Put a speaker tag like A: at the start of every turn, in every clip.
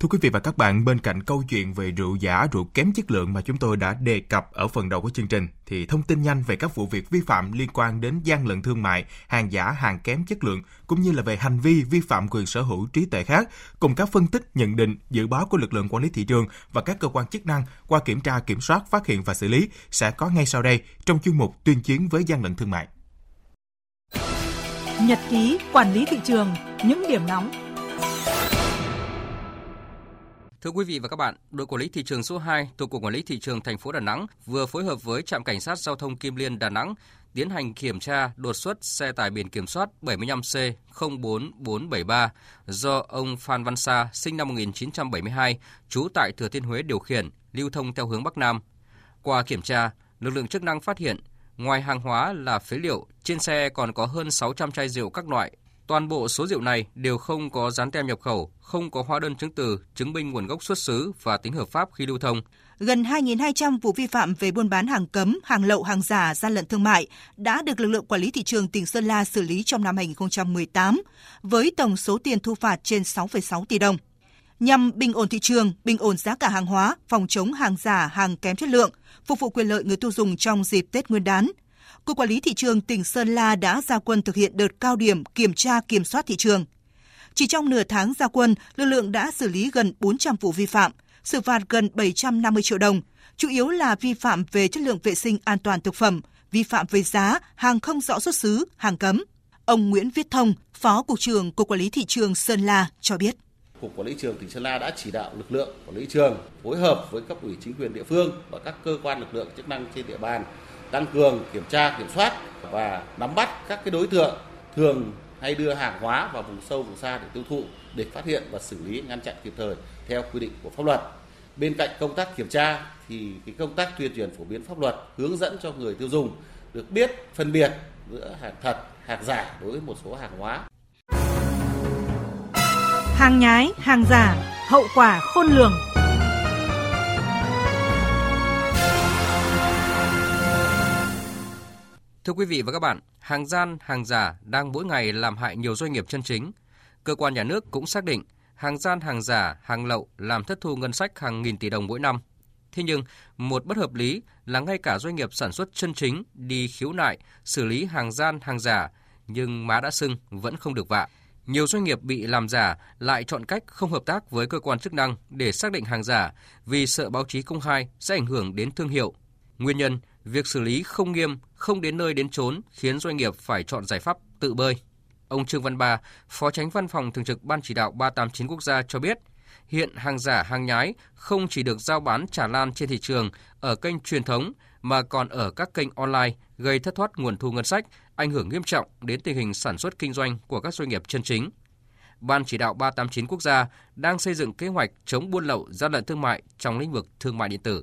A: Thưa quý vị và các bạn, bên cạnh câu chuyện về rượu giả, rượu kém chất lượng mà chúng tôi đã đề cập ở phần đầu của chương trình, thì thông tin nhanh về các vụ việc vi phạm liên quan đến gian lận thương mại, hàng giả, hàng kém chất lượng, cũng như là về hành vi vi phạm quyền sở hữu trí tuệ khác, cùng các phân tích, nhận định, dự báo của lực lượng quản lý thị trường và các cơ quan chức năng qua kiểm tra, kiểm soát, phát hiện và xử lý sẽ có ngay sau đây trong chuyên mục tuyên chiến với gian lận thương mại.
B: Nhật ký quản lý thị trường, những điểm nóng
C: Thưa quý vị và các bạn, đội quản lý thị trường số 2 thuộc Cục Quản lý Thị trường thành phố Đà Nẵng vừa phối hợp với trạm cảnh sát giao thông Kim Liên Đà Nẵng tiến hành kiểm tra đột xuất xe tải biển kiểm soát 75C 04473 do ông Phan Văn Sa, sinh năm 1972, trú tại Thừa Thiên Huế điều khiển, lưu thông theo hướng Bắc Nam. Qua kiểm tra, lực lượng chức năng phát hiện ngoài hàng hóa là phế liệu, trên xe còn có hơn 600 chai rượu các loại Toàn bộ số rượu này đều không có dán tem nhập khẩu, không có hóa đơn chứng từ chứng minh nguồn gốc xuất xứ và tính hợp pháp khi lưu thông.
B: Gần 2.200 vụ vi phạm về buôn bán hàng cấm, hàng lậu, hàng giả, gian lận thương mại đã được lực lượng quản lý thị trường tỉnh Sơn La xử lý trong năm 2018 với tổng số tiền thu phạt trên 6,6 tỷ đồng. Nhằm bình ổn thị trường, bình ổn giá cả hàng hóa, phòng chống hàng giả, hàng kém chất lượng, phục vụ quyền lợi người tiêu dùng trong dịp Tết Nguyên đán – Cục Quản lý Thị trường tỉnh Sơn La đã ra quân thực hiện đợt cao điểm kiểm tra kiểm soát thị trường. Chỉ trong nửa tháng ra quân, lực lượng đã xử lý gần 400 vụ vi phạm, xử phạt gần 750 triệu đồng, chủ yếu là vi phạm về chất lượng vệ sinh an toàn thực phẩm, vi phạm về giá, hàng không rõ xuất xứ, hàng cấm. Ông Nguyễn Viết Thông, Phó Cục trưởng Cục Quản lý Thị trường Sơn La cho biết.
D: Cục Quản lý trường tỉnh Sơn La đã chỉ đạo lực lượng quản lý trường phối hợp với cấp ủy chính quyền địa phương và các cơ quan lực lượng chức năng trên địa bàn tăng cường kiểm tra kiểm soát và nắm bắt các cái đối tượng thường hay đưa hàng hóa vào vùng sâu vùng xa để tiêu thụ để phát hiện và xử lý ngăn chặn kịp thời theo quy định của pháp luật. Bên cạnh công tác kiểm tra thì cái công tác tuyên truyền phổ biến pháp luật hướng dẫn cho người tiêu dùng được biết phân biệt giữa hàng thật, hàng giả đối với một số hàng hóa.
B: Hàng nhái, hàng giả, hậu quả khôn lường.
C: Thưa quý vị và các bạn, hàng gian, hàng giả đang mỗi ngày làm hại nhiều doanh nghiệp chân chính. Cơ quan nhà nước cũng xác định hàng gian, hàng giả, hàng lậu làm thất thu ngân sách hàng nghìn tỷ đồng mỗi năm. Thế nhưng, một bất hợp lý là ngay cả doanh nghiệp sản xuất chân chính đi khiếu nại, xử lý hàng gian, hàng giả, nhưng má đã sưng vẫn không được vạ. Nhiều doanh nghiệp bị làm giả lại chọn cách không hợp tác với cơ quan chức năng để xác định hàng giả vì sợ báo chí công khai sẽ ảnh hưởng đến thương hiệu. Nguyên nhân việc xử lý không nghiêm, không đến nơi đến chốn khiến doanh nghiệp phải chọn giải pháp tự bơi. Ông Trương Văn Ba, Phó Tránh Văn phòng Thường trực Ban Chỉ đạo 389 Quốc gia cho biết, hiện hàng giả, hàng nhái không chỉ được giao bán tràn lan trên thị trường ở kênh truyền thống mà còn ở các kênh online gây thất thoát nguồn thu ngân sách, ảnh hưởng nghiêm trọng đến tình hình sản xuất kinh doanh của các doanh nghiệp chân chính. Ban chỉ đạo 389 quốc gia đang xây dựng kế hoạch chống buôn lậu gian lận thương mại trong lĩnh vực thương mại điện tử.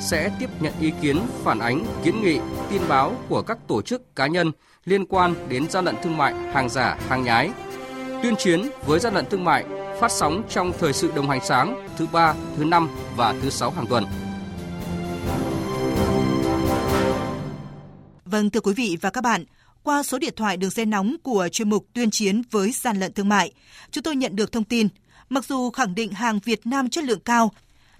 C: sẽ tiếp nhận ý kiến, phản ánh, kiến nghị, tin báo của các tổ chức cá nhân liên quan đến gian lận thương mại, hàng giả, hàng nhái. Tuyên chiến với gian lận thương mại phát sóng trong thời sự đồng hành sáng thứ ba, thứ năm và thứ sáu hàng tuần.
B: Vâng thưa quý vị và các bạn, qua số điện thoại đường dây nóng của chuyên mục tuyên chiến với gian lận thương mại, chúng tôi nhận được thông tin, mặc dù khẳng định hàng Việt Nam chất lượng cao,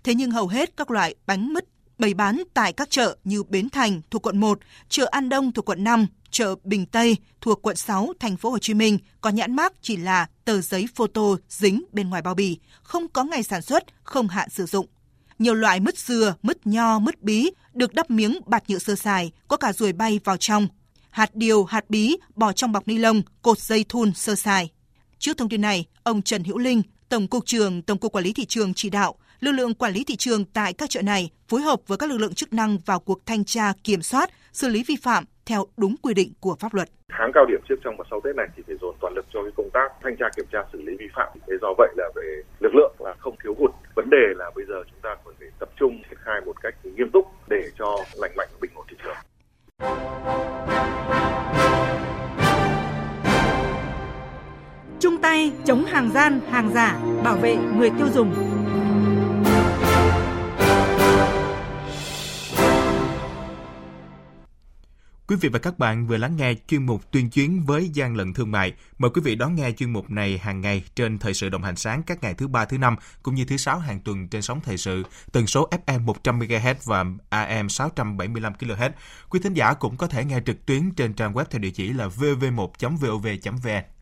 B: thế nhưng hầu hết các loại bánh mứt bày bán tại các chợ như Bến Thành thuộc quận 1, chợ An Đông thuộc quận 5, chợ Bình Tây thuộc quận 6 thành phố Hồ Chí Minh có nhãn mác chỉ là tờ giấy photo dính bên ngoài bao bì, không có ngày sản xuất, không hạn sử dụng. Nhiều loại mứt dừa, mứt nho, mứt bí được đắp miếng bạt nhựa sơ sài, có cả ruồi bay vào trong. Hạt điều, hạt bí bỏ trong bọc ni lông, cột dây thun sơ sài. Trước thông tin này, ông Trần Hữu Linh, Tổng cục trưởng Tổng cục Quản lý thị trường chỉ đạo lực lượng quản lý thị trường tại các chợ này phối hợp với các lực lượng chức năng vào cuộc thanh tra, kiểm soát, xử lý vi phạm theo đúng quy định của pháp luật.
E: Tháng cao điểm trước trong và sau Tết này thì phải dồn toàn lực cho cái công tác thanh tra kiểm tra xử lý vi phạm. Thế do vậy là về lực lượng là không thiếu hụt. Vấn đề là bây giờ chúng ta cần phải tập trung triển khai một cách nghiêm túc để cho lành mạnh bình ổn thị trường.
B: Chung tay chống hàng gian, hàng giả, bảo vệ người tiêu dùng.
A: Quý vị và các bạn vừa lắng nghe chuyên mục tuyên chuyến với gian lận thương mại. Mời quý vị đón nghe chuyên mục này hàng ngày trên thời sự đồng hành sáng các ngày thứ ba, thứ năm cũng như thứ sáu hàng tuần trên sóng thời sự tần số FM 100 MHz và AM 675 kHz. Quý thính giả cũng có thể nghe trực tuyến trên trang web theo địa chỉ là vv1.vov.vn.